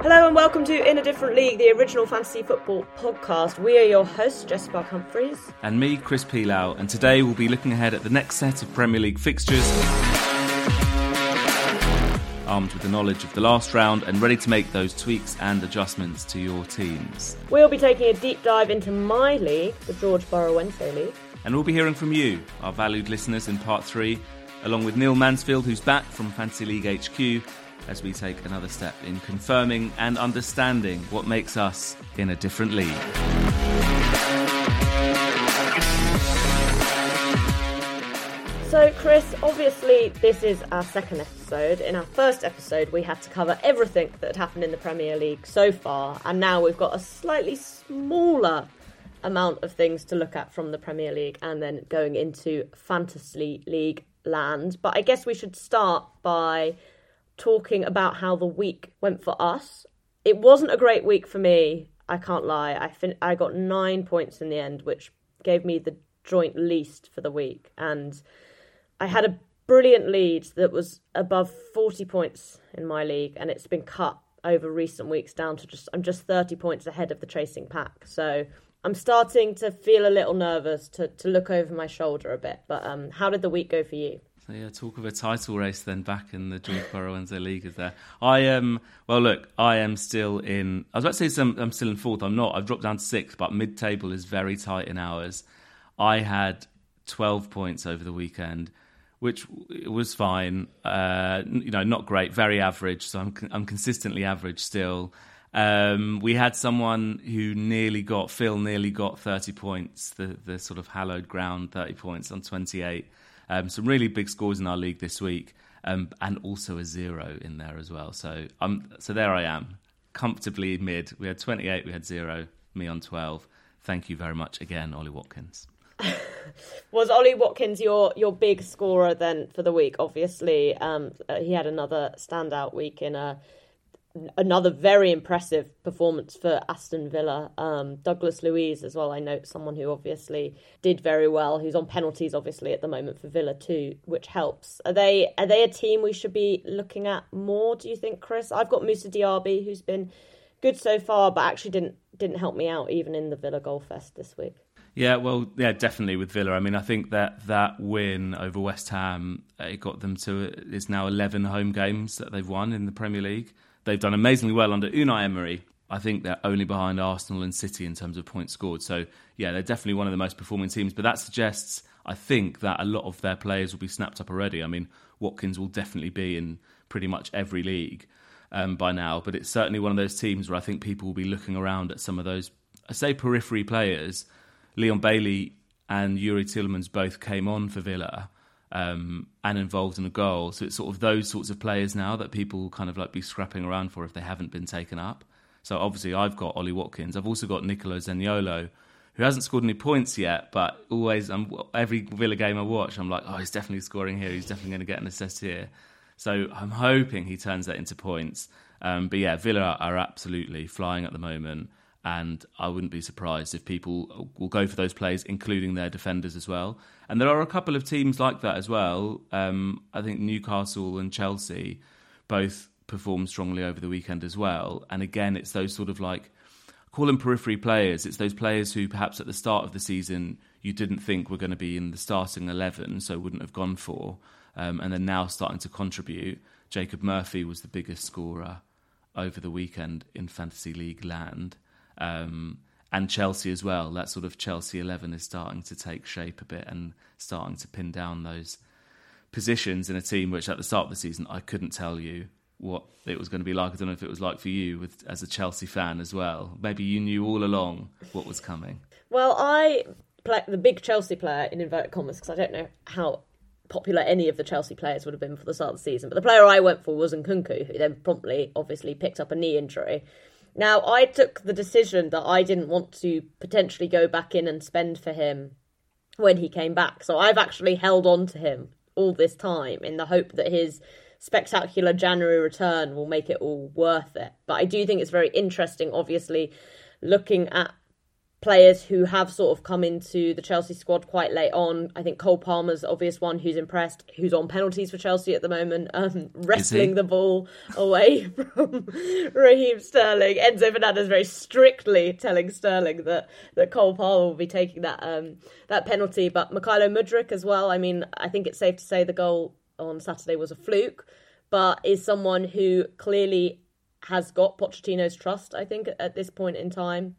Hello and welcome to In a Different League, the original fantasy football podcast. We are your hosts, Jessica Humphreys. And me, Chris Peilow. And today we'll be looking ahead at the next set of Premier League fixtures. Armed with the knowledge of the last round and ready to make those tweaks and adjustments to your teams. We'll be taking a deep dive into my league, the George Borough Wednesday League. And we'll be hearing from you, our valued listeners, in part three, along with Neil Mansfield, who's back from Fantasy League HQ, as we take another step in confirming and understanding what makes us in a different league. So, Chris, obviously, this is our second episode. In our first episode, we had to cover everything that had happened in the Premier League so far, and now we've got a slightly smaller amount of things to look at from the Premier League and then going into Fantasy League land. But I guess we should start by talking about how the week went for us. It wasn't a great week for me. I can't lie. I fin- I got nine points in the end, which gave me the joint least for the week. And I had a brilliant lead that was above 40 points in my league, and it's been cut over recent weeks down to just I'm just 30 points ahead of the chasing pack. So I'm starting to feel a little nervous to to look over my shoulder a bit. But um, how did the week go for you? So yeah, talk of a title race then back in the George Borough Wednesday League is there. I am um, well. Look, I am still in. I was about to say I'm, I'm still in fourth. I'm not. I've dropped down to sixth, but mid-table is very tight in ours. I had 12 points over the weekend, which was fine. Uh, you know, not great, very average. So I'm I'm consistently average still. Um, we had someone who nearly got Phil nearly got 30 points, the the sort of hallowed ground 30 points on 28. Um, some really big scores in our league this week, um, and also a zero in there as well. So um, so there I am, comfortably mid. We had 28, we had zero, me on 12. Thank you very much again, Ollie Watkins. was Ollie Watkins your your big scorer then for the week? Obviously, um, he had another standout week in a another very impressive performance for Aston Villa. Um, Douglas Luiz as well. I know someone who obviously did very well. Who's on penalties obviously at the moment for Villa too, which helps. Are they are they a team we should be looking at more? Do you think, Chris? I've got Moussa Diaby who's been good so far, but actually didn't didn't help me out even in the Villa Goal Fest this week. Yeah, well, yeah, definitely with Villa. I mean, I think that that win over West Ham it got them to it's now eleven home games that they've won in the Premier League. They've done amazingly well under Unai Emery. I think they're only behind Arsenal and City in terms of points scored. So, yeah, they're definitely one of the most performing teams. But that suggests, I think, that a lot of their players will be snapped up already. I mean, Watkins will definitely be in pretty much every league um, by now. But it's certainly one of those teams where I think people will be looking around at some of those, I say, periphery players. Leon Bailey and Youri Tielemans both came on for Villa um, and involved in a goal. So it's sort of those sorts of players now that people kind of like be scrapping around for if they haven't been taken up. So obviously I've got Ollie Watkins. I've also got Nicolo Zaniolo, who hasn't scored any points yet, but always um, every Villa game I watch, I'm like, oh, he's definitely scoring here. He's definitely going to get an assist here. So I'm hoping he turns that into points. Um, but yeah, Villa are absolutely flying at the moment and I wouldn't be surprised if people will go for those plays, including their defenders as well. And there are a couple of teams like that as well. Um, I think Newcastle and Chelsea both performed strongly over the weekend as well. And again, it's those sort of like call them periphery players. It's those players who perhaps at the start of the season you didn't think were going to be in the starting eleven, so wouldn't have gone for, um, and they're now starting to contribute. Jacob Murphy was the biggest scorer over the weekend in fantasy league land. Um, and Chelsea as well. That sort of Chelsea 11 is starting to take shape a bit and starting to pin down those positions in a team which at the start of the season I couldn't tell you what it was going to be like. I don't know if it was like for you with, as a Chelsea fan as well. Maybe you knew all along what was coming. Well, I play the big Chelsea player in inverted commas because I don't know how popular any of the Chelsea players would have been for the start of the season. But the player I went for was Nkunku, who then promptly, obviously, picked up a knee injury. Now, I took the decision that I didn't want to potentially go back in and spend for him when he came back. So I've actually held on to him all this time in the hope that his spectacular January return will make it all worth it. But I do think it's very interesting, obviously, looking at players who have sort of come into the Chelsea squad quite late on. I think Cole Palmer's obvious one who's impressed, who's on penalties for Chelsea at the moment, um, wrestling the ball away from Raheem Sterling. Enzo Fernandez very strictly telling Sterling that, that Cole Palmer will be taking that um, that penalty, but Mykhailo Mudryk as well. I mean, I think it's safe to say the goal on Saturday was a fluke, but is someone who clearly has got Pochettino's trust. I think at this point in time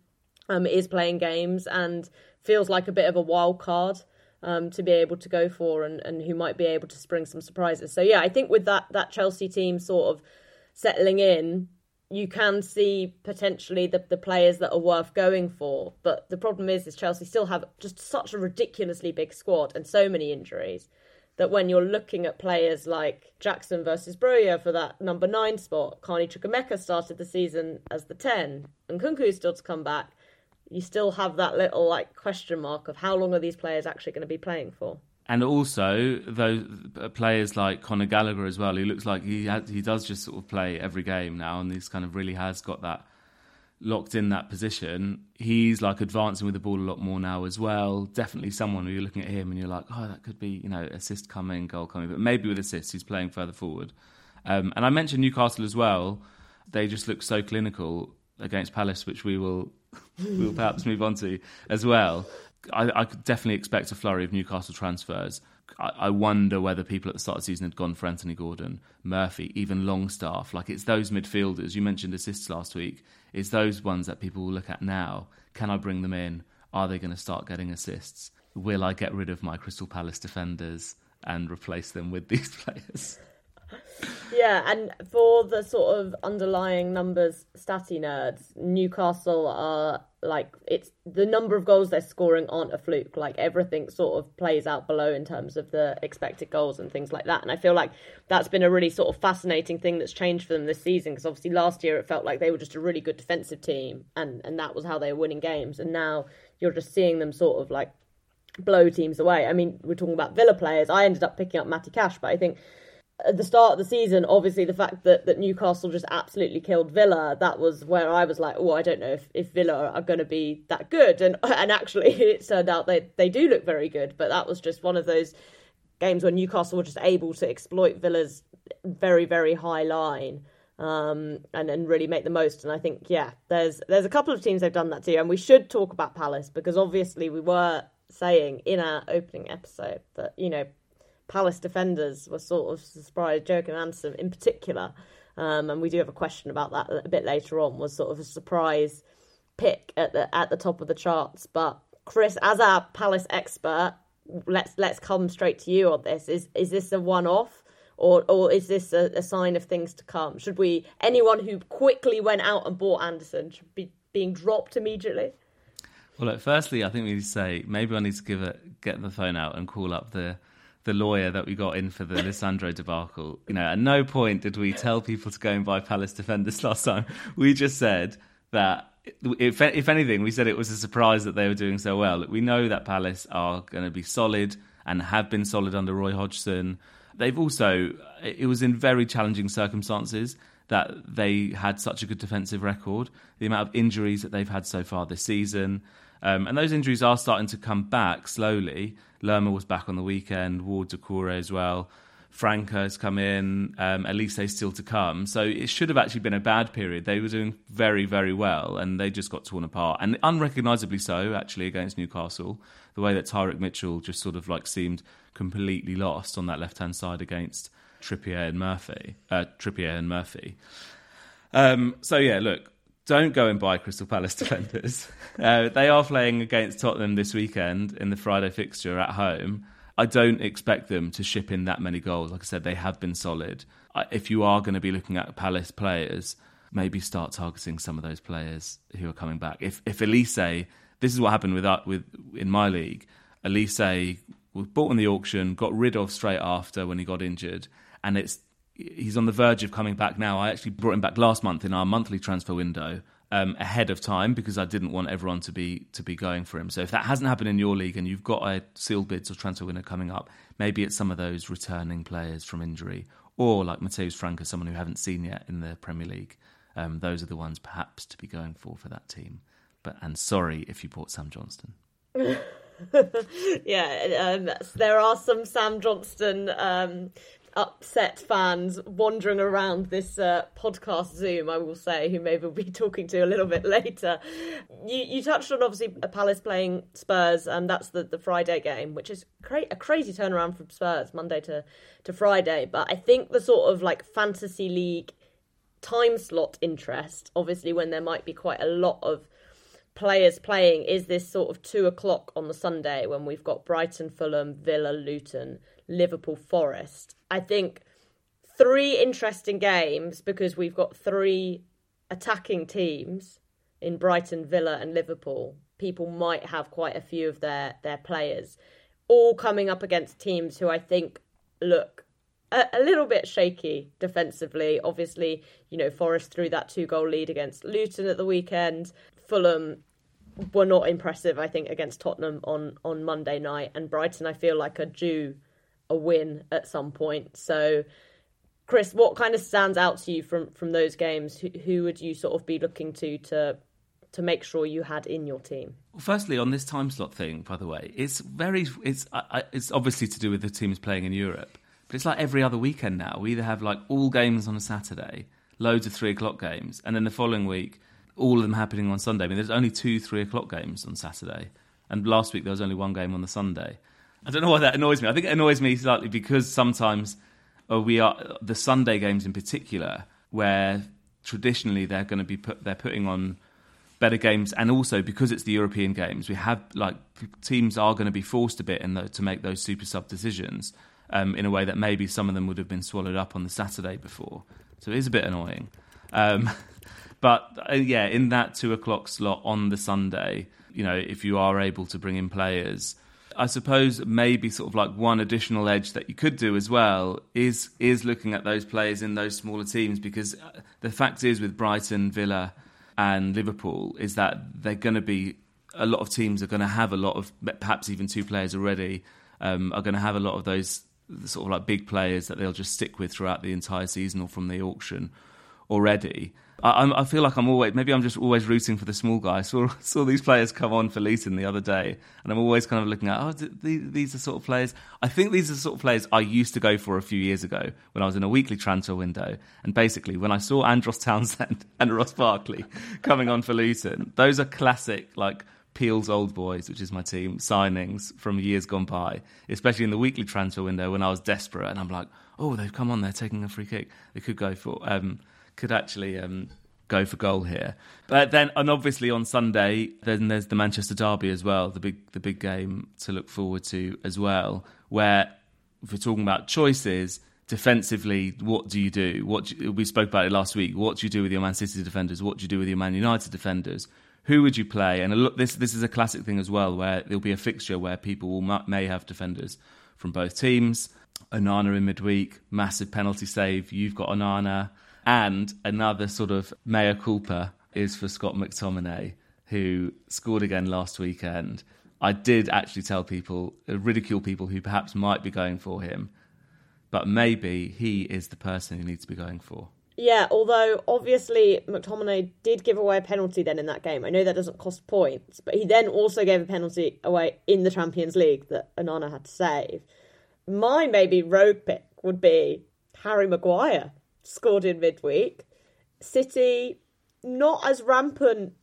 um, is playing games and feels like a bit of a wild card um, to be able to go for and, and who might be able to spring some surprises. So yeah, I think with that that Chelsea team sort of settling in, you can see potentially the, the players that are worth going for. But the problem is is Chelsea still have just such a ridiculously big squad and so many injuries that when you're looking at players like Jackson versus Broja for that number nine spot, Carney Chukwuemeka started the season as the ten, and Nkunku is still to come back you still have that little like question mark of how long are these players actually going to be playing for. And also those players like Conor Gallagher as well. He looks like he has, he does just sort of play every game now, and he's kind of really has got that locked in that position. He's like advancing with the ball a lot more now as well. Definitely someone who you're looking at him and you're like, oh, that could be you know assist coming, goal coming, but maybe with assists he's playing further forward. Um, and I mentioned Newcastle as well. They just look so clinical against Palace, which we will we'll perhaps move on to as well. I, I could definitely expect a flurry of Newcastle transfers. I, I, wonder whether people at the start of the season had gone for Anthony Gordon, Murphy, even Longstaff. Like it's those midfielders. You mentioned assists last week. It's those ones that people will look at now. Can I bring them in? Are they going to start getting assists? Will I get rid of my Crystal Palace defenders and replace them with these players? Yeah, and for the sort of underlying numbers, statty nerds, Newcastle are like it's the number of goals they're scoring aren't a fluke. Like everything sort of plays out below in terms of the expected goals and things like that. And I feel like that's been a really sort of fascinating thing that's changed for them this season because obviously last year it felt like they were just a really good defensive team and and that was how they were winning games. And now you're just seeing them sort of like blow teams away. I mean, we're talking about Villa players. I ended up picking up Matty Cash, but I think at the start of the season, obviously the fact that, that Newcastle just absolutely killed Villa, that was where I was like, oh, I don't know if, if Villa are going to be that good. And and actually, it turned out they, they do look very good. But that was just one of those games where Newcastle were just able to exploit Villa's very, very high line um, and, and really make the most. And I think, yeah, there's there's a couple of teams they've done that too. And we should talk about Palace because obviously we were saying in our opening episode that, you know, Palace defenders were sort of surprised. Jurgen Andersen, in particular, um, and we do have a question about that a bit later on. Was sort of a surprise pick at the at the top of the charts. But Chris, as our Palace expert, let's let's come straight to you on this. Is is this a one off? Or, or is this a, a sign of things to come? Should we anyone who quickly went out and bought Andersen should be being dropped immediately? Well, look, firstly, I think we need to say maybe I need to give it, get the phone out and call up the the lawyer that we got in for the Lisandro debacle. You know, at no point did we tell people to go and buy Palace defenders last time. We just said that if if anything, we said it was a surprise that they were doing so well. We know that Palace are going to be solid and have been solid under Roy Hodgson. They've also it was in very challenging circumstances that they had such a good defensive record. The amount of injuries that they've had so far this season, um, and those injuries are starting to come back slowly. Lerma was back on the weekend, Ward Doucouré as well. Franca has come in, um, Olise still to come. So it should have actually been a bad period. They were doing very, very well, and they just got torn apart. And unrecognisably so, actually, against Newcastle. The way that Tyrick Mitchell just sort of like seemed completely lost on that left hand side against Trippier and Murphy. Uh, Trippier and Murphy. Um, so yeah, look, don't go and buy Crystal Palace defenders. uh, they are playing against Tottenham this weekend in the Friday fixture at home. I don't expect them to ship in that many goals. Like I said, they have been solid. If you are going to be looking at Palace players, maybe start targeting some of those players who are coming back. If if Olise, this is what happened with uh, with in my league. Olise was bought in the auction, got rid of straight after when he got injured, and it's he's on the verge of coming back now. I actually brought him back last month in our monthly transfer window um, ahead of time because I didn't want everyone to be to be going for him. So if that hasn't happened in your league and you've got a sealed bids or transfer window coming up, maybe it's some of those returning players from injury or like Mateus Franca, someone who haven't seen yet in the Premier League. Um, those are the ones perhaps to be going for for that team. But and sorry if you bought Sam Johnstone. yeah, um, there are some Sam Johnstone um, upset fans wandering around this uh, podcast Zoom, I will say, who maybe we'll be talking to a little bit later. You, you touched on obviously a Palace playing Spurs, and that's the, the Friday game, which is cra- a crazy turnaround from Spurs, Monday to, to Friday. But I think the sort of like fantasy league time slot interest, obviously, when there might be quite a lot of players playing is this sort of two o'clock on the Sunday when we've got Brighton, Fulham, Villa, Luton, Liverpool, Forest. I think three interesting games because we've got three attacking teams in Brighton, Villa, and Liverpool. People might have quite a few of their their players, all coming up against teams who I think look a, a, little bit shaky defensively. Obviously, you know, Forest threw that two goal lead against Luton at the weekend. Fulham were not impressive, I think, against Tottenham on on Monday night, and Brighton I feel like are due a win at some point. So, Chris, what kind of stands out to you from from those games? Who, who would you sort of be looking to to to make sure you had in your team? Well, firstly, on this time slot thing, by the way, it's very it's it's obviously to do with the teams playing in Europe, but it's like every other weekend now. We either have like all games on a Saturday, loads of three o'clock games, and then the following week all of them happening on Sunday. I mean, there's only two three o'clock games on Saturday, and last week there was only one game on the Sunday. I don't know why that annoys me. I think it annoys me slightly because sometimes uh, we are the Sunday games in particular, where traditionally they're going to be put, they're putting on better games, and also because it's the European games, we have like teams are going to be forced a bit in the, to make those super sub decisions um, in a way that maybe some of them would have been swallowed up on the Saturday before. So it is a bit annoying. Um, But uh, yeah, in that two o'clock slot on the Sunday, you know, if you are able to bring in players, I suppose maybe sort of like one additional edge that you could do as well is is looking at those players in those smaller teams because uh, the fact is with Brighton, Villa, and Liverpool is that they're going to be a lot of teams are going to have a lot of perhaps even two players already um, are going to have a lot of those sort of like big players that they'll just stick with throughout the entire season or from the auction already. I, I, feel like I'm always maybe I'm just always rooting for the small guy. I saw saw these players come on for Luton the other day, and I'm always kind of looking at oh these, these are sort of players. I think these are the sort of players I used to go for a few years ago when I was in a weekly transfer window. And basically, when I saw Andros Townsend and Ross Barkley coming on for Luton, those are classic like. Peel's Old Boys, which is my team, signings from years gone by, especially in the weekly transfer window when I was desperate and I'm like, oh, they've come on, they're taking a free kick. They could go for. Um, could actually um, go for goal here. But then, and obviously on Sunday, then there's the Manchester Derby as well, the big the big game to look forward to as well. Where if we're talking about choices defensively, what do you do? What do you, we spoke about it last week. What do you do with your Man City defenders? What do you do with your Man United defenders? Who would you play? And look, this this is a classic thing as well, where there'll be a fixture where people will, may have defenders from both teams. Onana in midweek, massive penalty save. You've got Onana. And another sort of mea culpa is for Scott McTominay, who scored again last weekend. I did actually tell people, uh, ridicule people who perhaps might be going for him, but maybe he is the person who needs to be going for. Yeah, although obviously McTominay did give away a penalty then in that game. I know that doesn't cost points, but he then also gave a penalty away in the Champions League that Onana had to save. My maybe rogue pick would be Harry Maguire scored in midweek. City not as rampant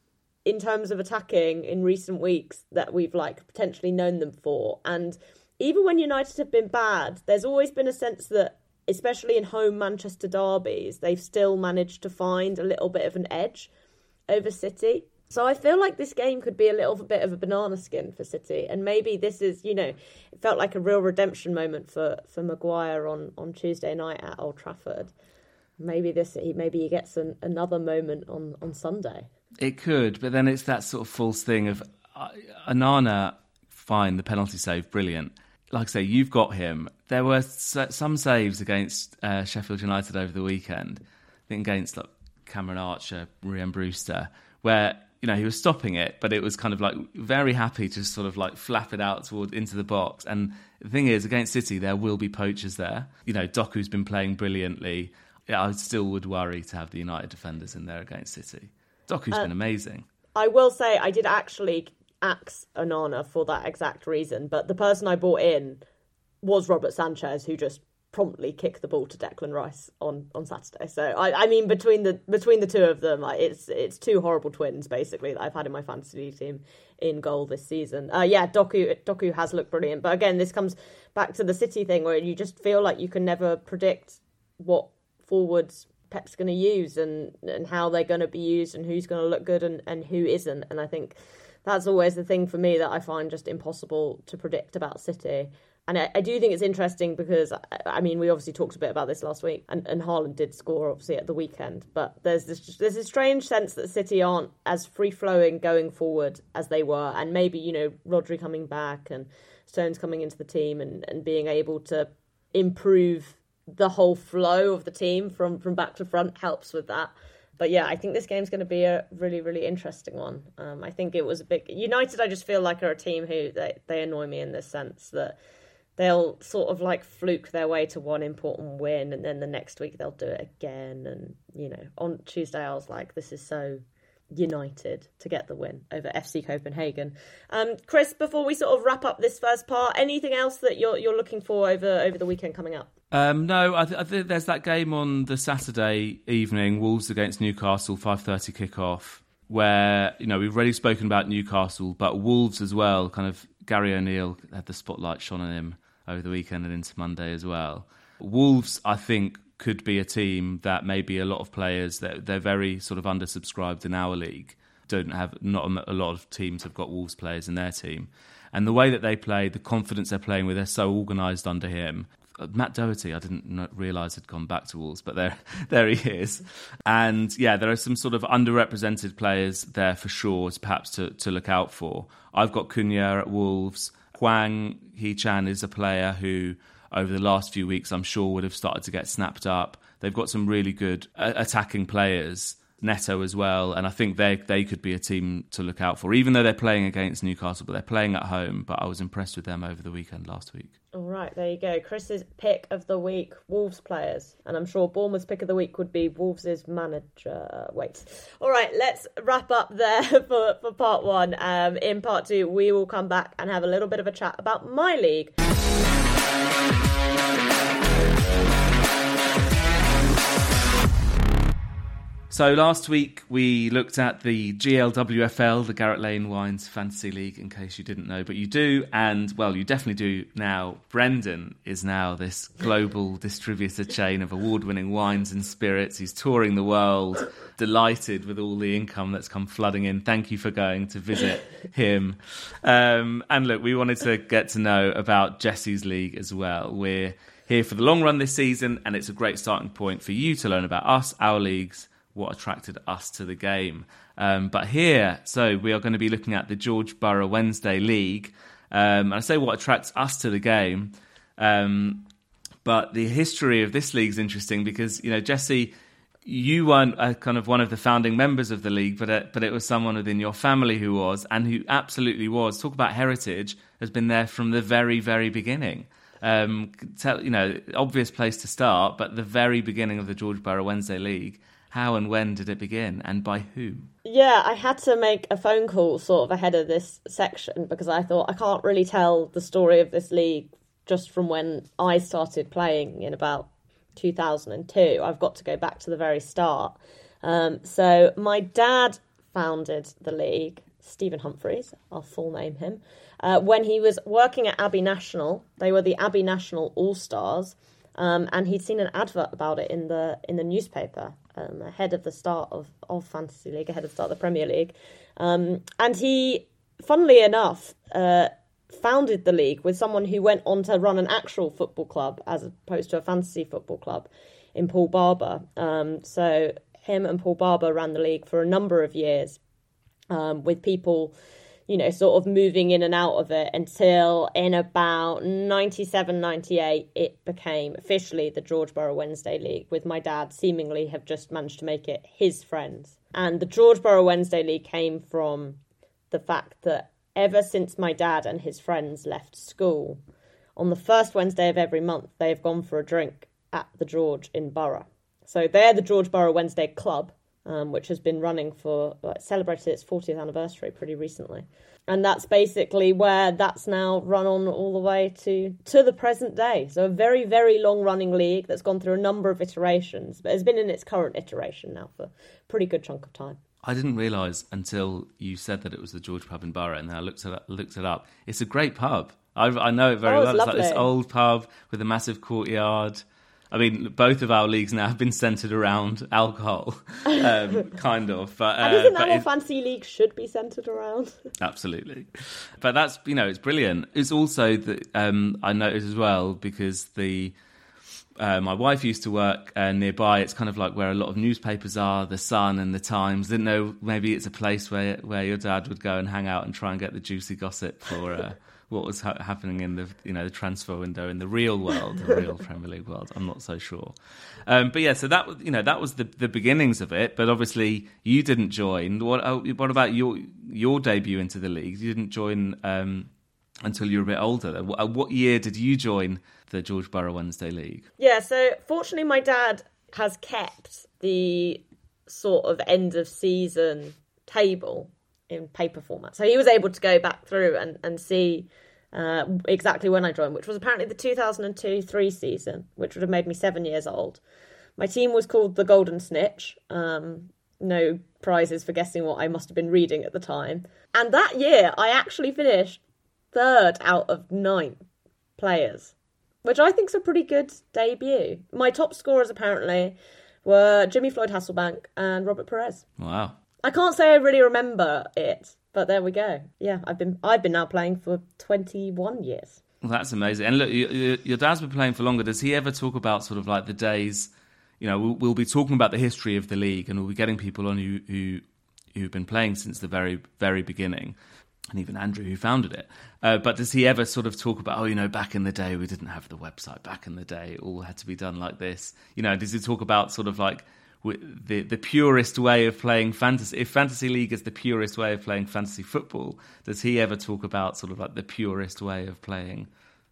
in terms of attacking in recent weeks that we've like potentially known them for. And even when United have been bad, there's always been a sense that, especially in home Manchester derbies, they've still managed to find a little bit of an edge over City. So I feel like this game could be a little bit of a banana skin for City, and maybe this is, you know, it felt like a real redemption moment for for Maguire on on Tuesday night at Old Trafford maybe this maybe he gets an, another moment on on Sunday. It could, but then it's that sort of false thing of uh, Onana. Fine, the penalty save, brilliant. Like I say, you've got him. There were some saves against uh, Sheffield United over the weekend. I think against like Cameron Archer, Rhian Brewster, where you know he was stopping it, but it was kind of like very happy to sort of like flap it out toward into the box. And the thing is, against City, there will be poachers there. You know, Doku's been playing brilliantly. I still would worry to have the United defenders in there against City. Doku's uh, been amazing. I will say I did actually axe Onana for that exact reason, but the person I bought in was Robert Sanchez, who just promptly kicked the ball to Declan Rice on, on Saturday. So I, I mean between the between the two of them, it's it's two horrible twins basically that I've had in my fantasy team in goal this season. Uh, yeah, Doku Doku has looked brilliant, but again, this comes back to the City thing where you just feel like you can never predict what forwards Pep's going to use and and how they're going to be used and who's going to look good and, and who isn't. And I think that's always the thing for me that I find just impossible to predict about City. And I, I, do think it's interesting because, I mean, we obviously talked a bit about this last week, and, and Haaland did score, obviously, at the weekend. But there's this, there's a strange sense that City aren't as free flowing going forward as they were. And maybe, you know, Rodri coming back and Stones coming into the team and, and being able to improve the whole flow of the team from, from back to front helps with that. But yeah, I think this game's going to be a really, really interesting one. Um, I think it was a big United. I just feel like are a team who they, they annoy me in this sense that they'll sort of like fluke their way to one important win, and then the next week they'll do it again. And you know, on Tuesday I was like, this is so United to get the win over FC Copenhagen. Um, Chris, before we sort of wrap up this first part, anything else that you're you're looking for over over the weekend coming up? Um, no, I, th- I, think there's that game on the Saturday evening, Wolves against Newcastle, five thirty kickoff, where you know we've already spoken about Newcastle, but Wolves as well. Kind of Gary O'Neill had the spotlight shone on him over the weekend and into Monday as well. Wolves, I think, could be a team that maybe a lot of players that they're very sort of undersubscribed in our league. Don't have not a lot of teams have got Wolves players in their team, and the way that they play, the confidence they're playing with, they're so organised under him. Uh, Matt Doherty, I didn't realise had gone back to Wolves, but there, there he is. And yeah, there are some sort of underrepresented players there for sure, perhaps to, to look out for. I've got Cunha at Wolves. Hwang Hee-chan is a player who, over the last few weeks, I'm sure would have started to get snapped up. They've got some really good uh, attacking players. Neto as well, and I think they they could be a team to look out for, even though they're playing against Newcastle, but they're playing at home. But I was impressed with them over the weekend last week. All right, there you go. Chris's pick of the week: Wolves players, and I'm sure Bournemouth's pick of the week would be Wolves' manager. Wait, all right, let's wrap up there for for part one. Um, in part two, we will come back and have a little bit of a chat about my league. So last week we looked at the GLWFL, the Garrett Lane Wines Fantasy League, in case you didn't know, but you do, and well, you definitely do now. Brendan is now this global distributor chain of award-winning wines and spirits. He's touring the world, delighted with all the income that's come flooding in. Thank you for going to visit him. Um, and look, we wanted to get to know about Jessy's league as well. We're here for the long run this season, and it's a great starting point for you to learn about us, our leagues what attracted us to the game. Um, but here, so we are going to be looking at the George Borough Wednesday League. Um, and I say what attracts us to the game. Um, but the history of this league is interesting because, you know, Jessy, you weren't a, kind of one of the founding members of the league, but, it, but it was someone within your family who was, and who absolutely was. Talk about heritage, has been there from the very, very beginning. Um, tell, you know, obvious place to start, but the very beginning of the George Borough Wednesday League how and when did it begin and by whom? Yeah, I had to make a phone call sort of ahead of this section because I thought I can't really tell the story of this league just from when I started playing in about 2002. I've got to go back to the very start. Um, so my dad founded the league, Stephen Humphreys, I'll full name him, uh, when he was working at Abbey National. They were the Abbey National All Stars. Um, and he'd seen an advert about it in the in the newspaper, um, ahead of the start of, of Fantasy League, ahead of the start of the Premier League. Um, and he, funnily enough, uh, founded the league with someone who went on to run an actual football club as opposed to a fantasy football club in Paul Barber. Um, so him and Paul Barber ran the league for a number of years um, with people you know, sort of moving in and out of it until in about 97, 98, it became officially the George Borough Wednesday League, with my dad seemingly have just managed to make it his friends. And the George Borough Wednesday League came from the fact that ever since my dad and his friends left school, on the first Wednesday of every month, they have gone for a drink at the George in Borough. So they're the George Borough Wednesday Club, um, which has been running for celebrated its 40th anniversary pretty recently. And that's basically where that's now run on all the way to to the present day. So a very very long running league that's gone through a number of iterations, but has been in its current iteration now for a pretty good chunk of time. I didn't realise until you said that it was the George Pub in Borough, and then I looked it up, looked it up. It's a great pub. I, I know it very Oh, well. it's It's like this old pub with a massive courtyard. I mean, both of our leagues now have been centred around alcohol, um, kind of. But, And uh, isn't but that what it- fantasy league should be centered around? Absolutely, but that's you know it's brilliant. It's also that um, I noticed as well because the uh, my wife used to work uh, nearby. It's kind of like where a lot of newspapers are, the Sun and the Times. Didn't know maybe it's a place where where your dad would go and hang out and try and get the juicy gossip for uh, what was ha- happening in the you know the transfer window in the real world, the real Premier League world. I'm not so sure, um, but yeah. So that was you know that was the the beginnings of it. But obviously you didn't join. What oh, what about your your debut into the league? You didn't join. Um, until you were a bit older. Wh- uh, What year did you join the George Borough Wednesday League? Yeah, so fortunately, my dad has kept the sort of end of season table in paper format. So he was able to go back through and, and see uh, exactly when I joined, which was apparently the 2002 3 season, which would have made me seven years old. My team was called the Golden Snitch. Um, no prizes for guessing what I must have been reading at the time. And that year, I actually finished third out of nine players which I think is a pretty good debut. My top scorers apparently were Jimmy Floyd Hasselbaink and Robert Pires. Wow. I can't say I really remember it, but there we go. Yeah, I've been I've been now playing for 21 years. Well, that's amazing. And look, you, you, your dad's been playing for longer. Does he ever talk about sort of like the days? You know, we'll, we'll be talking about the history of the league, and we'll be getting people on who who who've been playing since the very very beginning, and even Andrew who founded it. Uh, but does he ever sort of talk about, oh, you know, back in the day we didn't have the website. Back in the day, it all had to be done like this. You know, does he talk about sort of like the the purest way of playing fantasy? If fantasy league is the purest way of playing fantasy football, does he ever talk about sort of like the purest way of playing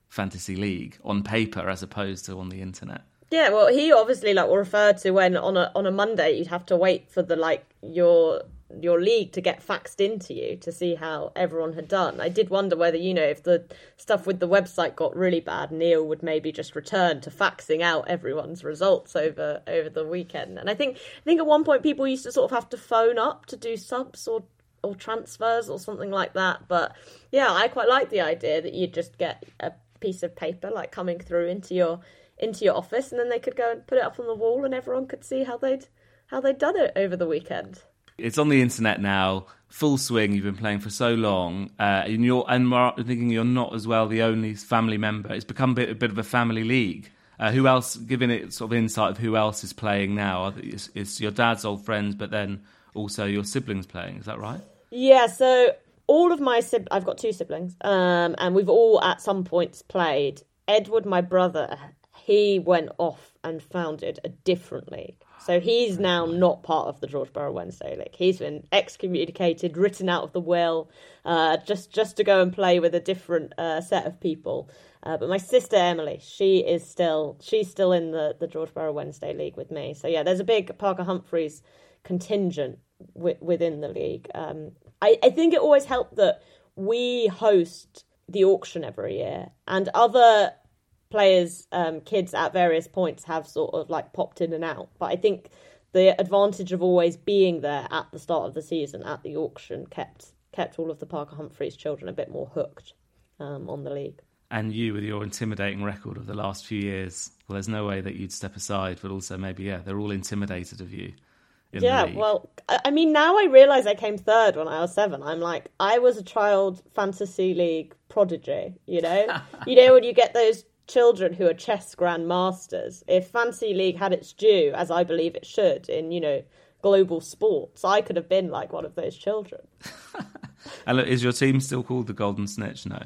fantasy league on paper as opposed to on the internet? Yeah, well, he obviously like will refer to when on a on a Monday you'd have to wait for the like your your league to get faxed into you to see how everyone had done. I did wonder whether you know if the stuff with the website got really bad, Neil would maybe just return to faxing out everyone's results over over the weekend. And I think I think at one point people used to sort of have to phone up to do subs or or transfers or something like that. But yeah, I quite like the idea that you'd just get a piece of paper like coming through into your into your office and then they could go and put it up on the wall and everyone could see how they'd how they'd done it over the weekend. It's on the internet now, full swing. You've been playing for so long, uh, and you're and thinking you're not as well the only family member. It's become a bit, a bit of a family league. Uh, who else? Giving it sort of insight of who else is playing now. It's, it's your dad's old friends, but then also your siblings playing. Is that right? Yeah, so all of my sib- I've got two siblings, um, and we've all at some points played. Edward, my brother, he went off and founded a different league. So he's now not part of the George Borough Wednesday League. He's been excommunicated, written out of the will, uh, just just to go and play with a different uh, set of people. Uh, but my sister Emily, she is still she's still in the the George Borough Wednesday League with me. So yeah, there's a big Parker Humphreys contingent wi- within the league. Um, I, I think it always helped that we host the auction every year, and other players, um, kids at various points have sort of like popped in and out. But I think the advantage of always being there at the start of the season at the auction kept kept all of the Parker Humphreys children a bit more hooked um, on the league. And you, with your intimidating record of the last few years, well, there's no way that you'd step aside. But also, maybe yeah, they're all intimidated of you. Yeah, well, I mean, now I realise I came third when I was seven. I'm like, I was a child fantasy league prodigy, you know? you know, when you get those children who are chess grandmasters, if fantasy league had its due, as I believe it should, in, you know, global sports, I could have been like one of those children. and look, is your team still called the Golden Snitch? No.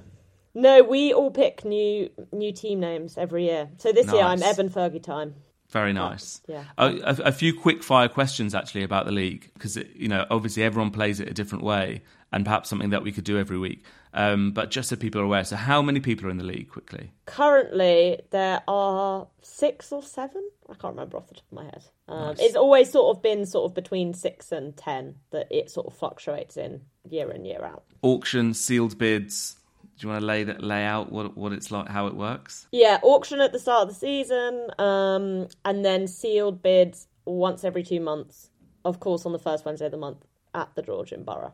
No, we all pick new new team names every year. So this year I'm Nice. Eben Fergie time. Very nice. yeah. A, a, a few quick fire questions actually about the league because you know obviously everyone plays it a different way. and perhaps something that we could do every week. Um, but just so people are aware, so how many people are in the league quickly? Currently, there are six or seven. I can't remember off the top of my head. Um, Nice. It's always sort of been sort of between six and ten that it sort of fluctuates in year in year out. Auction, sealed bids. Do you want to lay that lay out what what it's like, how it works? Yeah, auction at the start of the season, um, and then sealed bids once every two months. Of course, on the first Wednesday of the month at the Georgian Borough.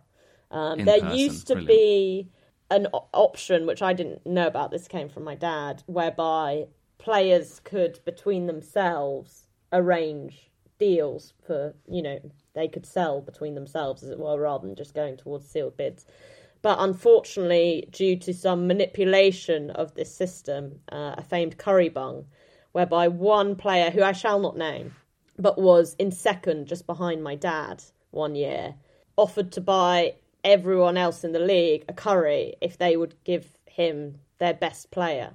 Um, there person, used to brilliant. be an option, which I didn't know about. This came from my dad, whereby players could between themselves arrange deals for you know they could sell between themselves as it were, rather than just going towards sealed bids. But unfortunately, due to some manipulation of this system, uh, a famed curry bung, whereby one player who I shall not name, but was in second just behind my dad one year, offered to buy everyone else in the league a curry if they would give him their best player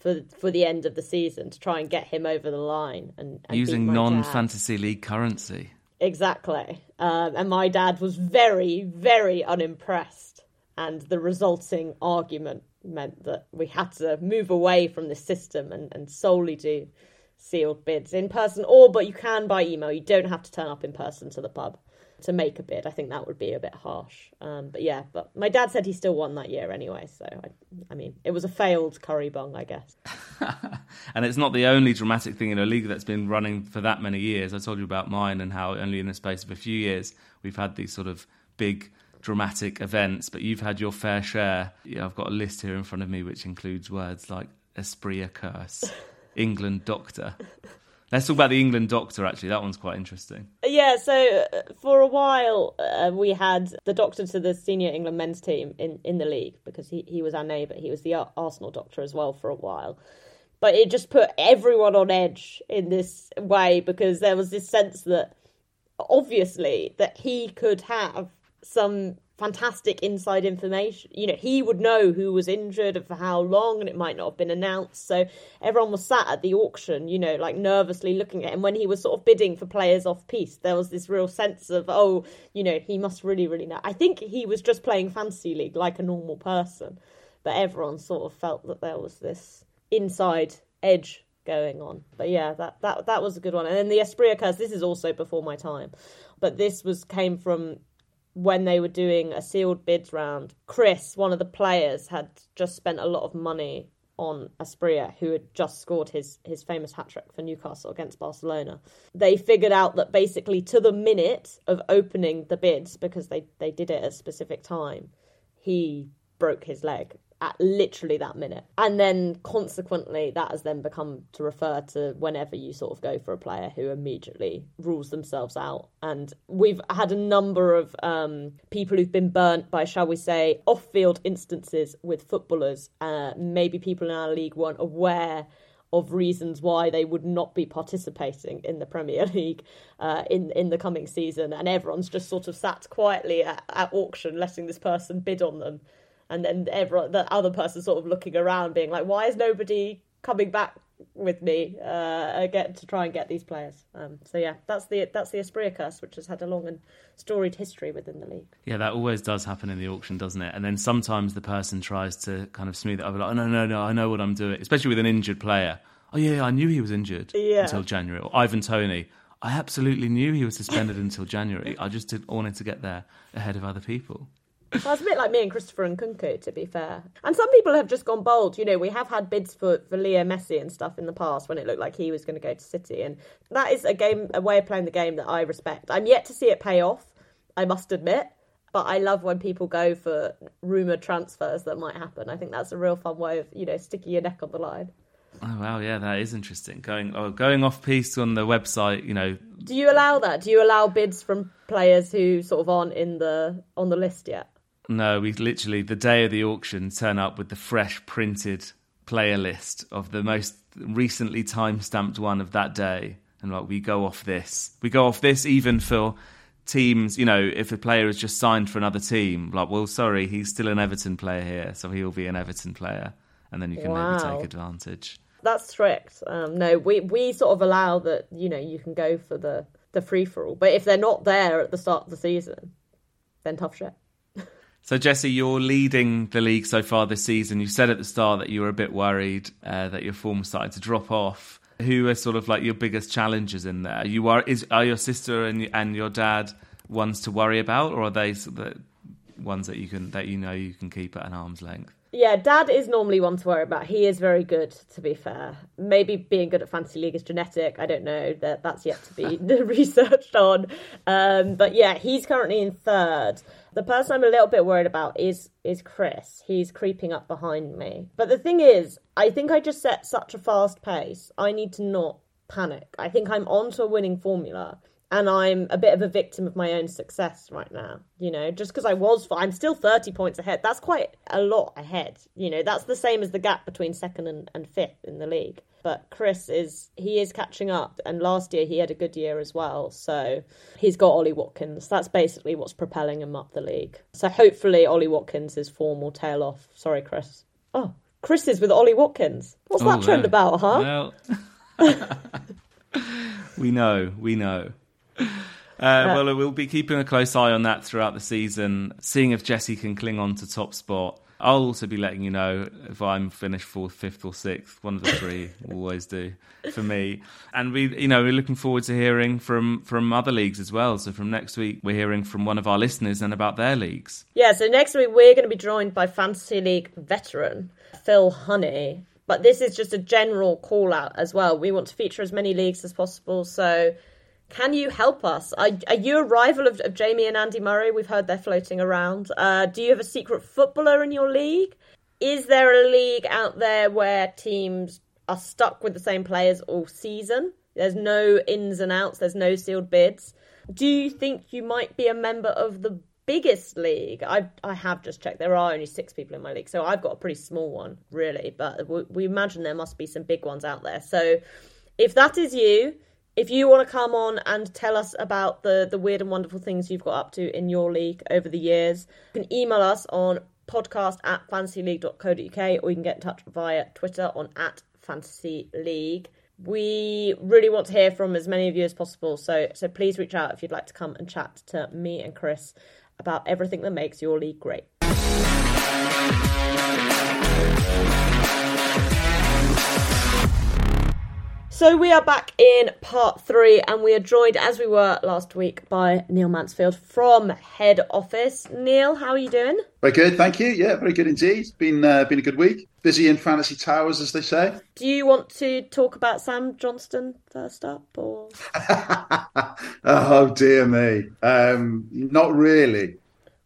for for the end of the season to try and get him over the line and, and Using non fantasy league currency. Exactly. Um, and my dad was very, very unimpressed. And the resulting argument meant that we had to move away from the system and, and solely do sealed bids in person. Or, but you can by email. You don't have to turn up in person to the pub to make a bid. I think that would be a bit harsh. Um, but yeah, but my dad said he still won that year anyway. So, I, I mean, it was a failed curry bung, I guess. And it's not the only dramatic thing in a league that's been running for that many years. I told you about mine and how only in the space of a few years we've had these sort of big dramatic events, but you've had your fair share. Yeah, I've got a list here in front of me which includes words like Asprilla curse, England doctor. Let's talk about the England doctor actually. That one's quite interesting. Yeah, so uh, for a while uh, we had the doctor to the senior England men's team in, in the league because he, he was our neighbour. He was the Arsenal doctor as well for a while. But it just put everyone on edge in this way because there was this sense that obviously that he could have some fantastic inside information. You know, he would know who was injured and for how long, and it might not have been announced. So everyone was sat at the auction, you know, like nervously looking at him when he was sort of bidding for players off piece. There was this real sense of, oh, you know, he must really, really know. I think he was just playing fantasy league like a normal person, but everyone sort of felt that there was this inside edge going on. But yeah, that that that was a good one. And then the Asprilla curse. This is also before my time, but this was came from when they were doing a sealed bids round. Chris, one of the players, had just spent a lot of money on Asprilla, who had just scored his his famous hat trick for Newcastle against Barcelona. They figured out that basically to the minute of opening the bids, because they they did it at a specific time, he broke his leg at literally that minute. And then consequently, that has then become to refer to whenever you sort of go for a player who immediately rules themselves out. And we've had a number of um, people who've been burnt by, shall we say, off field instances with footballers. Uh, maybe people in our league weren't aware of reasons why they would not be participating in the Premier League uh, in in the coming season, and everyone's just sort of sat quietly at, at auction, letting this person bid on them, and then everyone, the other person, sort of looking around, being like, "Why is nobody coming back with me uh, get to try and get these players?" Um, so yeah, that's the that's the Asprilla curse, which has had a long and storied history within the league. Yeah, that always does happen in the auction, doesn't it? And then sometimes the person tries to kind of smooth it over, like, oh, no, no, no, I know what I'm doing, especially with an injured player. Oh, yeah, I knew he was injured Yeah. until January. Or Ivan Toney, I absolutely knew he was suspended until January. I just didn't wanted to get there ahead of other people. It's a bit like me and Christopher Nkunku, to be fair. And some people have just gone bold. You know, we have had bids for, for Leo Messi and stuff in the past when it looked like he was going to go to City. And that is a game, a way of playing the game that I respect. I'm yet to see it pay off, I must admit. But I love when people go for rumoured transfers that might happen. I think that's a real fun way of, you know, sticking your neck on the line. Oh, wow, yeah, that is interesting. Going oh, going off piece on the website, you know, Do you allow that? Do you allow bids from players who sort of aren't in the on the list yet? No, we literally the day of the auction turn up with the fresh printed player list of the most recently time stamped one of that day, and like we go off this, we go off this even for teams. You know, if a player is just signed for another team, like, well, sorry, he's still an Everton player here, so he'll be an Everton player, and then you can Wow. maybe take advantage. That's strict. Um, no, we we sort of allow that. You know, you can go for the the free for all, but if they're not there at the start of the season, then tough shit. So, Jessy, you're leading the league so far this season. You said at the start that you were a bit worried uh, that your form started to drop off. Who are sort of like your biggest challenges in there? You are is are your sister and and your dad ones to worry about, or are they the ones that you can that you know you can keep at an arm's length? Yeah, Dad is normally one to worry about. He is very good, to be fair. Maybe being good at fantasy league is genetic. I don't know that that's yet to be researched on. Um, but yeah, he's currently in third. The person I'm a little bit worried about is is Chris. He's creeping up behind me. But the thing is, I think I just set such a fast pace. I need to not panic. I think I'm onto a winning formula and I'm a bit of a victim of my own success right now. You know, just because I was, I'm still 30 points ahead. That's quite a lot ahead. You know, that's the same as the gap between second and, and fifth in the league. But Chris is, he is catching up. And last year he had a good year as well. So he's got Ollie Watkins. That's basically what's propelling him up the league. So hopefully Ollie Watkins' form will tail off. Sorry, Chris. Oh, Chris is with Ollie Watkins. What's oh, that trend about, huh? Well, we know, we know. Uh, well, we'll be keeping a close eye on that throughout the season, seeing if Jessy can cling on to top spot. I'll also be letting you know if I'm finished fourth, fifth, or sixth. One of the three always do for me. And we, you know, we're looking forward to hearing from from other leagues as well. So from next week, we're hearing from one of our listeners and about their leagues. Yeah. So next week we're going to be joined by fantasy league veteran Phil Honey. But this is just a general call out as well. We want to feature as many leagues as possible. So can you help us? Are, are you a rival of, of, Jamie and Andy Murray? We've heard they're floating around. Uh, do you have a secret footballer in your league? Is there a league out there where teams are stuck with the same players all season? There's no ins and outs, there's no sealed bids. Do you think you might be a member of the biggest league? I I have just checked. There are only six people in my league, so I've got a pretty small one, really. But we, we imagine there must be some big ones out there. So if that is you, if you want to come on and tell us about the the weird and wonderful things you've got up to in your league over the years, you can email us on podcast at fantasyleague.co.uk or you can get in touch via Twitter on at fantasyleague. We really want to hear from as many of you as possible, so so please reach out if you'd like to come and chat to me and Chris about everything that makes your league great. So we are back in part three, and we are joined, as we were last week, by Neil Mansfield from head office. Neil, how are you doing? Very good, thank you. Yeah, very good indeed. Been uh, been a good week. Busy in fantasy towers, as they say. Do you want to talk about Sam Johnstone first up, or? oh dear me, um, not really.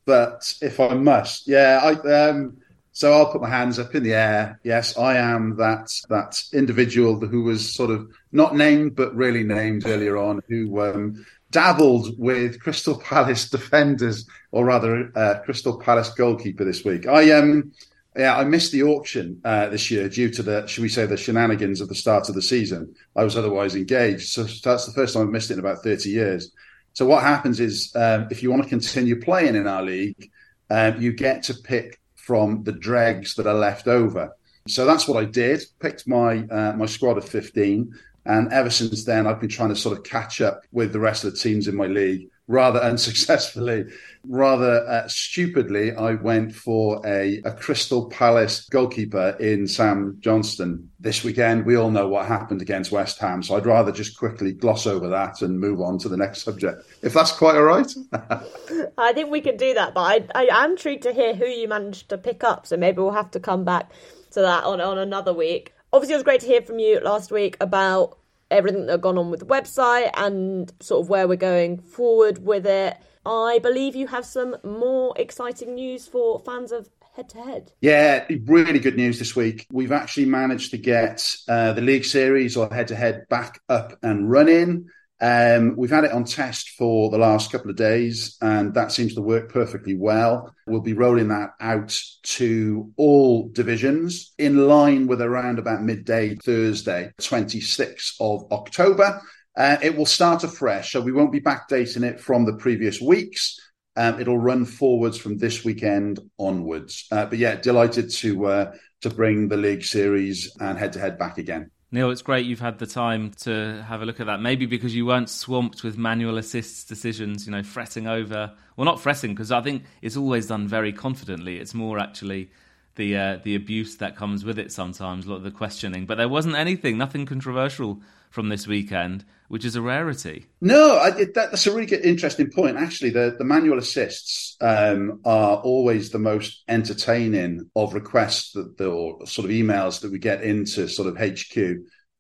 But if I must, yeah, I. Um, so I'll put my hands up in the air. Yes, I am that that individual who was sort of not named but really named earlier on, who um, dabbled with Crystal Palace defenders, or rather, uh, Crystal Palace goalkeeper this week. I um, yeah, I missed the auction uh, this year due to the, should we say, the shenanigans of the start of the season. I was otherwise engaged, so that's the first time I've missed it in about thirty years. So what happens is, um, if you want to continue playing in our league, um, you get to pick from the dregs that are left over. So that's what I did. Picked my uh, my squad of 15, and ever since then, I've been trying to sort of catch up with the rest of the teams in my league rather unsuccessfully. Rather uh, stupidly, I went for a, a Crystal Palace goalkeeper in Sam Johnstone this weekend. We all know what happened against West Ham, so I'd rather just quickly gloss over that and move on to the next subject, if that's quite all right. I think we can do that, but I, I am intrigued to hear who you managed to pick up, so maybe we'll have to come back to that on, on another week. Obviously, it was great to hear from you last week about everything that gone on with the website and sort of where we're going forward with it. I believe you have some more exciting news for fans of head to head. Yeah, really good news this week. We've actually managed to get uh, the league series or head to head back up and running. Um, we've had it on test for the last couple of days, and that seems to work perfectly well. We'll be rolling that out to all divisions in line with around about midday Thursday, 26th of October. Uh, it will start afresh, so we won't be backdating it from the previous weeks. Um, it'll run forwards from this weekend onwards. Uh, but yeah, delighted to uh, to bring the league series and head to head back again. Neil, it's great you've had the time to have a look at that. Maybe because you weren't swamped with manual assists decisions, you know, fretting over. Well, not fretting because I think it's always done very confidently. It's more actually the uh, the abuse that comes with it sometimes, a lot of the questioning. But there wasn't anything, nothing controversial from this weekend, which is a rarity. No, I, that, that's a really good, interesting point. Actually, the, the manual assists um, are always the most entertaining of requests that the, or sort of emails that we get into sort of HQ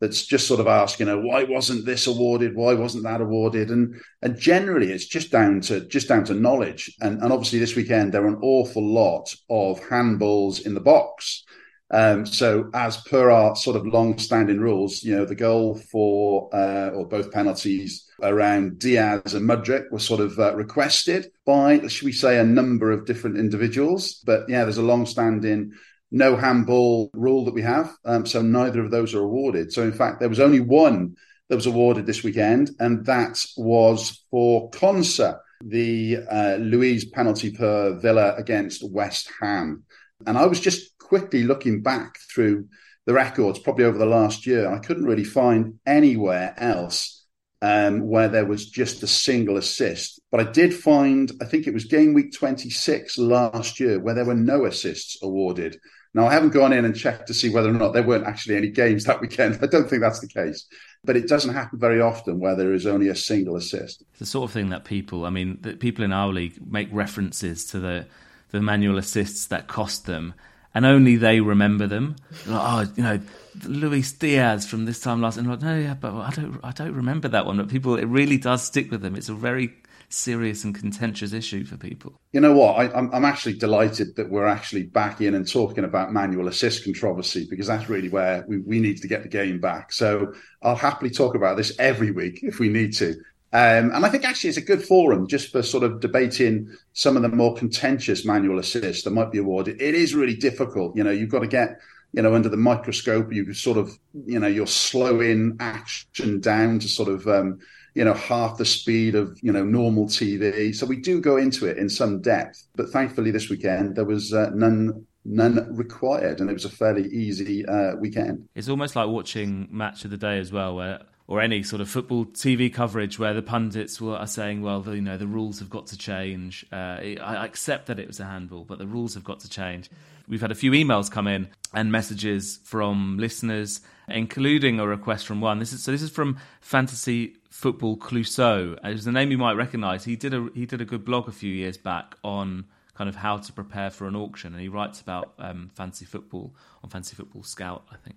that's just sort of asking, you know, why wasn't this awarded? Why wasn't that awarded? And and generally, it's just down to just down to knowledge. And and obviously, this weekend there are an awful lot of handballs in the box. Um, so, as per our sort of long-standing rules, you know, the goal for uh, or both penalties around Diaz and Mudryk were sort of uh, requested by, should we say, a number of different individuals. But yeah, there's a long-standing no handball rule that we have, um, so neither of those are awarded. So, in fact, there was only one that was awarded this weekend, and that was for Konsa, the uh, Luiz penalty per Villa against West Ham. And I was just quickly looking back through the records, probably over the last year, I couldn't really find anywhere else um, where there was just a single assist. But I did find, I think it was game week 26 last year, where there were no assists awarded. Now, I haven't gone in and checked to see whether or not there weren't actually any games that weekend. I don't think that's the case. But it doesn't happen very often where there is only a single assist. It's the sort of thing that people, I mean, people in our league make references to the, the manual assists that cost them and only they remember them. Like, oh, you know, Luis Diaz from this time last, and like, no, yeah, but I don't, I don't remember that one. But people, it really does stick with them. It's a very serious and contentious issue for people. You know what? I, am I'm actually delighted that we're actually back in and talking about manual assist controversy because that's really where we, we need to get the game back. So I'll happily talk about this every week if we need to. Um, and I think actually it's a good forum just for sort of debating some of the more contentious manual assists that might be awarded. It is really difficult. You know, you've got to get, you know, under the microscope, you sort of, you know, you're slowing action down to sort of, um, you know, half the speed of, you know, normal TV. So we do go into it in some depth. But thankfully this weekend there was uh, none none required, and it was a fairly easy uh, weekend. It's almost like watching Match of the Day as well, where or any sort of football TV coverage where the pundits are saying, well, you know, the rules have got to change. Uh, I accept that it was a handball, but the rules have got to change. We've had a few emails come in and messages from listeners, including a request from one. This is so. This is from Fantasy Football Clouseau. It's a name you might recognise. He did a he did a good blog a few years back on kind of how to prepare for an auction, and he writes about um, fantasy football on Fantasy Football Scout, I think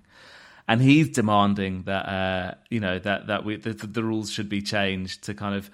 and he's demanding that uh, you know that that we the, the, rules should be changed to kind of.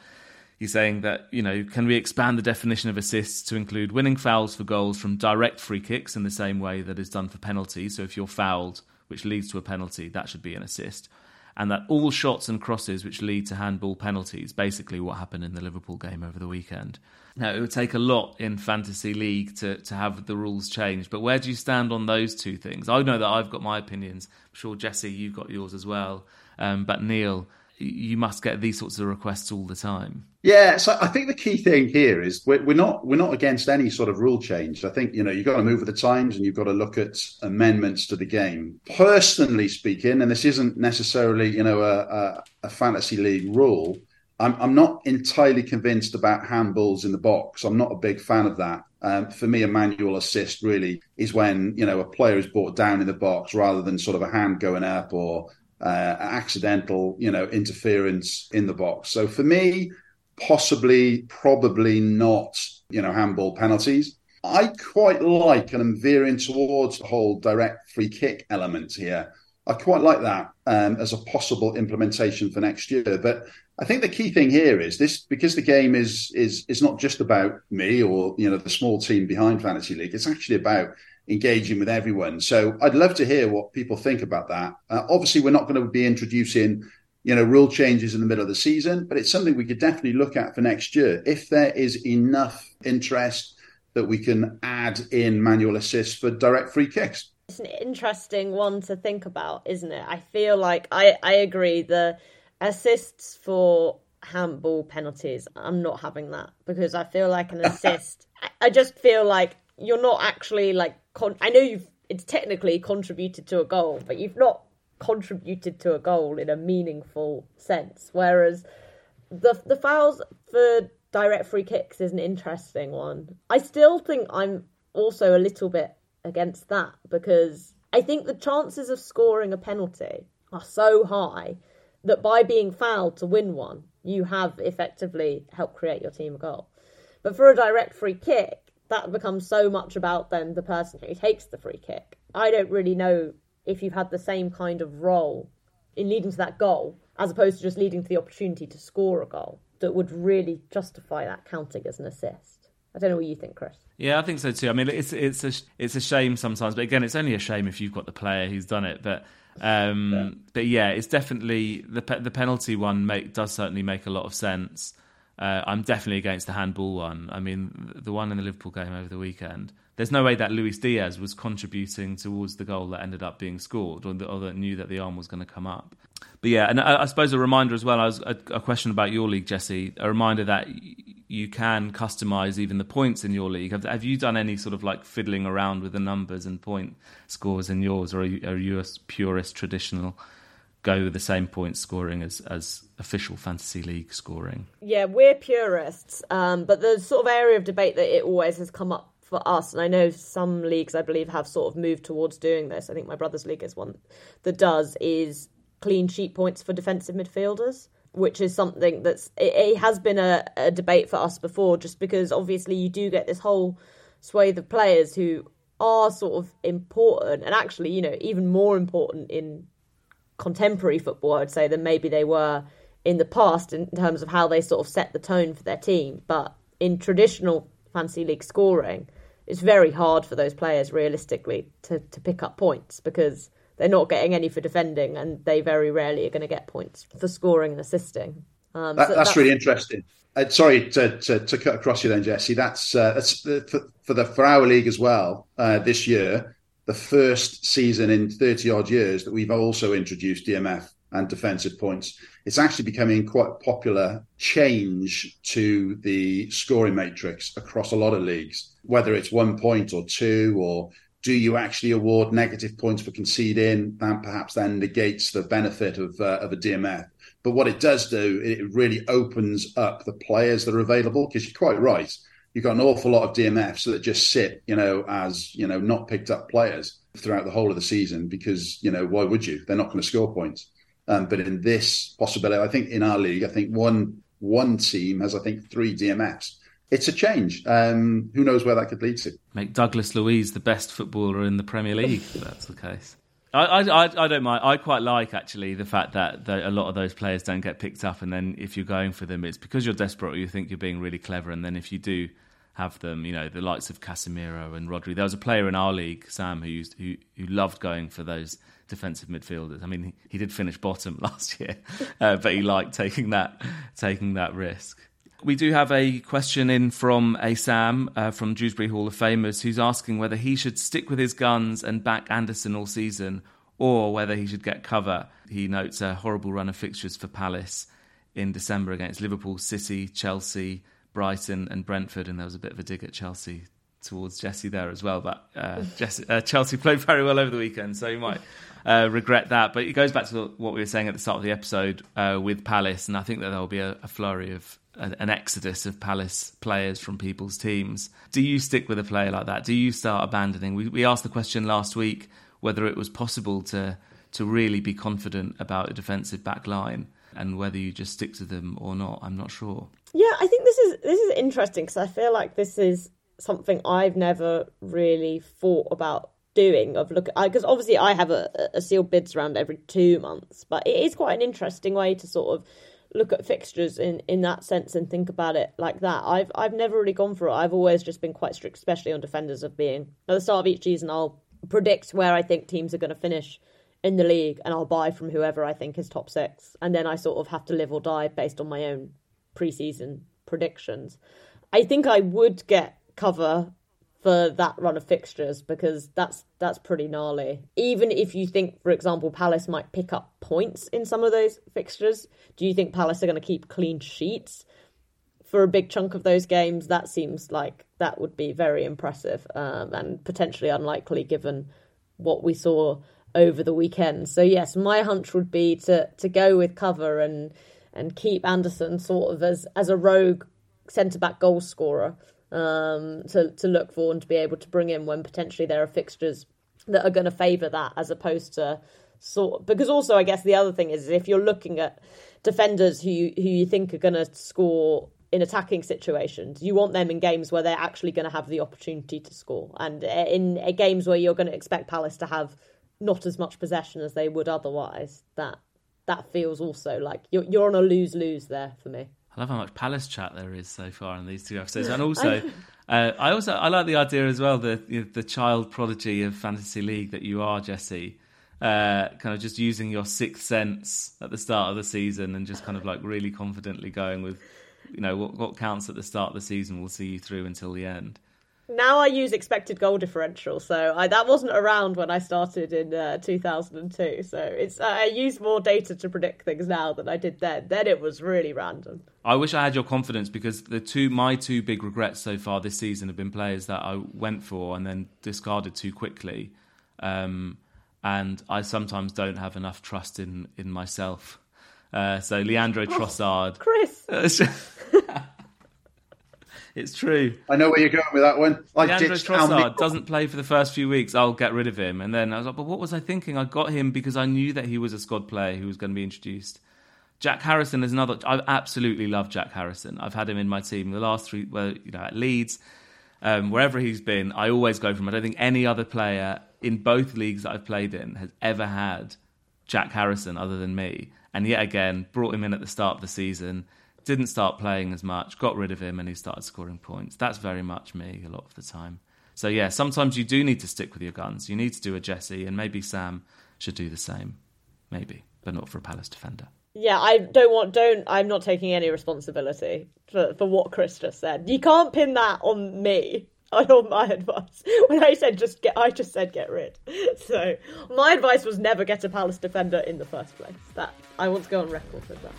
He's saying that you know can we expand the definition of assists to include winning fouls for goals from direct free kicks in the same way that is done for penalties. So if you're fouled, which leads to a penalty, that should be an assist and that all shots and crosses which lead to handball penalties, basically what happened in the Liverpool game over the weekend. Now, it would take a lot in Fantasy League to, to have the rules changed, but where do you stand on those two things? I know that I've got my opinions. I'm sure, Jessy, you've got yours as well. Um, but Neil, you must get these sorts of requests all the time. Yeah, so I think the key thing here is we're, we're, not we're not against any sort of rule change. I think you know you've got to move with the times and you've got to look at amendments to the game. Personally speaking, and this isn't necessarily you know a, a, a fantasy league rule. I'm, I'm not entirely convinced about handballs in the box. I'm not a big fan of that. Um, for me, a manual assist really is when you know a player is brought down in the box rather than sort of a hand going up or uh, accidental, you know, interference in the box. So for me, possibly, probably not, you know, handball penalties. I quite like, and I'm veering towards the whole direct free kick element here. I quite like that um, as a possible implementation for next year. But I think the key thing here is this because the game is is is not just about me or you know the small team behind Fantasy League. It's actually about engaging with everyone. So I'd love to hear what people think about that. Uh, obviously, we're not going to be introducing, you know, rule changes in the middle of the season, but it's something we could definitely look at for next year if there is enough interest that we can add in manual assists for direct free kicks. It's an interesting one to think about, isn't it? I feel like I I agree the assists for handball penalties. I'm not having that because I feel like an assist. I just feel like you're not actually like con- I know you've it's technically contributed to a goal, but you've not contributed to a goal in a meaningful sense. Whereas the the fouls for direct free kicks is an interesting one. I still think I'm also a little bit against that because I think the chances of scoring a penalty are so high that by being fouled to win one, you have effectively helped create your team a goal. But for a direct free kick, that becomes so much about then the person who takes the free kick. I don't really know if you've had the same kind of role in leading to that goal as opposed to just leading to the opportunity to score a goal that would really justify that counting as an assist. I don't know what you think, Chris. Yeah, I think so too. I mean, it's it's a it's a shame sometimes, but again, it's only a shame if you've got the player who's done it. But um, yeah. but yeah, it's definitely the the penalty one make, does certainly make a lot of sense. Uh, I'm definitely against the handball one. I mean, the one in the Liverpool game over the weekend. There's no way that Luis Diaz was contributing towards the goal that ended up being scored, or, the, or that knew that the arm was going to come up. But yeah, and I, I suppose a reminder as well. I was a, a, question about your league, Jessy. A reminder that you can customize even the points in your league. Have, have, you done any sort of like fiddling around with the numbers and point scores in yours, or are you, are you a purist traditional? go with the same point scoring as, as official fantasy league scoring. Yeah, we're purists, um, but the sort of area of debate that it always has come up for us, and I know some leagues I believe have sort of moved towards doing this. I think my brother's league is one that does is clean sheet points for defensive midfielders. Which is something that's it, it has been a, a debate for us before, just because obviously you do get this whole swathe of players who are sort of important and actually, you know, even more important in contemporary football, I would say, than maybe they were in the past in terms of how they sort of set the tone for their team. But in traditional fantasy league scoring, it's very hard for those players realistically to, to pick up points because they're not getting any for defending and they very rarely are going to get points for scoring and assisting. Um, that, so that's, that's, really interesting. Uh, sorry to, to, to, cut across you then, Jessy. That's, uh, that's for, for, the for our league as well uh, this year the first season in 30 odd years that we've also introduced DMF and defensive points. It's actually becoming quite popular change to the scoring matrix across a lot of leagues, whether it's one point or two, or do you actually award negative points for conceding? That perhaps then negates the benefit of, uh, of a DMF. But what it does do, it really opens up the players that are available because you're quite right you've got an awful lot of DMFs that just sit, you know, as you know, not picked up players throughout the whole of the season because you know why would you? They're not going to score points. Um, but in this possibility, I think in our league, I think one one team has I think three DMFs. It's a change. Um, who knows where that could lead to? Make Douglas Luiz the best footballer in the Premier League. if that's the case. I, I, I don't mind. I quite like actually the fact that, that a lot of those players don't get picked up, and then if you're going for them, it's because you're desperate or you think you're being really clever, and then if you do have them, you know, the likes of Casemiro and Rodri. There was a player in our league, Sam, who used who who loved going for those defensive midfielders. I mean, he, did finish bottom last year, uh, but he liked taking that taking that risk. We do have a question in from a Sam uh, from Dewsbury Hall of Famers who's asking whether he should stick with his guns and back Andersen all season or whether he should get cover. He notes a horrible run of fixtures for Palace in December against Liverpool, City, Chelsea, Brighton, and Brentford. And there was a bit of a dig at Chelsea towards Jessy there as well. But uh, Jessy, uh, Chelsea played very well over the weekend, so you might uh, regret that. But it goes back to what we were saying at the start of the episode uh, with Palace, and I think that there will be a, a flurry of an exodus of Palace players from people's teams. Do you stick with a player like that? Do you start abandoning? We, we asked the question last week whether it was possible to to really be confident about a defensive back line and whether you just stick to them or not. I'm not sure. Yeah, I think this is this is interesting because I feel like this is something I've never really thought about doing of look because obviously I have a, a sealed bids around every two months, but it is quite an interesting way to sort of look at fixtures in, in that sense and think about it like that. I've I've never really gone for it. I've always just been quite strict, especially on defenders of being at the start of each season. I'll predict where I think teams are going to finish in the league, and I'll buy from whoever I think is top six, and then I sort of have to live or die based on my own preseason predictions. I think I would get cover for that run of fixtures because that's that's pretty gnarly. Even if you think, for example, Palace might pick up points in some of those fixtures, do you think Palace are going to keep clean sheets for a big chunk of those games? That seems like that would be very impressive um, and potentially unlikely given what we saw over the weekend. So yes, my hunch would be to to go with cover and and keep Andersen sort of as as a rogue centre back goal scorer um, to to look for and to be able to bring in when potentially there are fixtures that are going to favour that as opposed to sort because also I guess the other thing is if you're looking at defenders who you, who you think are going to score in attacking situations. You want them in games where they're actually going to have the opportunity to score, and uh, in uh, games where you're going to expect Palace to have not as much possession as they would otherwise. That that feels also like you're you're on a lose lose there for me. I love how much Palace chat there is so far in these two episodes, and also. Uh, I also I like the idea as well the the child prodigy of fantasy league that you are, Jessy. Uh, kind of just using your sixth sense at the start of the season and just kind of like really confidently going with you know what, what counts at the start of the season will see you through until the end. Now I use expected goal differential, so I, that wasn't around when I started in uh, 2002. So it's I use more data to predict things now than I did then. Then it was really random. I wish I had your confidence because the two my two big regrets so far this season have been players that I went for and then discarded too quickly, um, and I sometimes don't have enough trust in in myself. Uh, so Leandro oh, Trossard, Chris. It's true. I know where you're going with that one. I Leandro Trossard doesn't play for the first few weeks. I'll get rid of him. And then I was like, but what was I thinking? I got him because I knew that he was a squad player who was going to be introduced. Jack Harrison is another. I absolutely love Jack Harrison. I've had him in my team the last three. Well, you know, at Leeds, um, wherever he's been, I always go from. I don't think any other player in both leagues that I've played in has ever had Jack Harrison other than me. And yet again, brought him in at the start of the season didn't start playing as much, got rid of him, and he started scoring points. That's very much me a lot of the time. So yeah, sometimes you do need to stick with your guns. You need to do a Jessy, and maybe Sam should do the same, maybe, but not for a Palace defender. Yeah, I don't want. Don't. I'm not taking any responsibility for for what Chris just said. You can't pin that on me. On my advice, when I said just get, I just said get rid. So my advice was never get a Palace defender in the first place. That I want to go on record with that.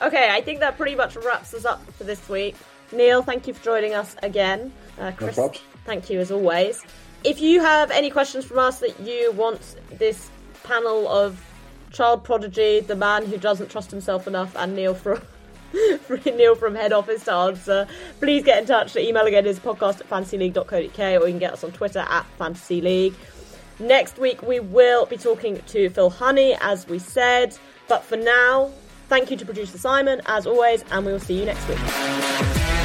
Okay, I think that pretty much wraps us up for this week. Neil, thank you for joining us again. Uh, Chris, no thank you as always. If you have any questions from us that you want this panel of child prodigy, the man who doesn't trust himself enough, and Neil from Neil from head office to answer, please get in touch. The email again is podcast at fantasyleague.co.uk or you can get us on Twitter at fantasyleague. Next week we will be talking to Phil Honey, as we said. But for now, Thank you to producer Simon, as always, and we will see you next week.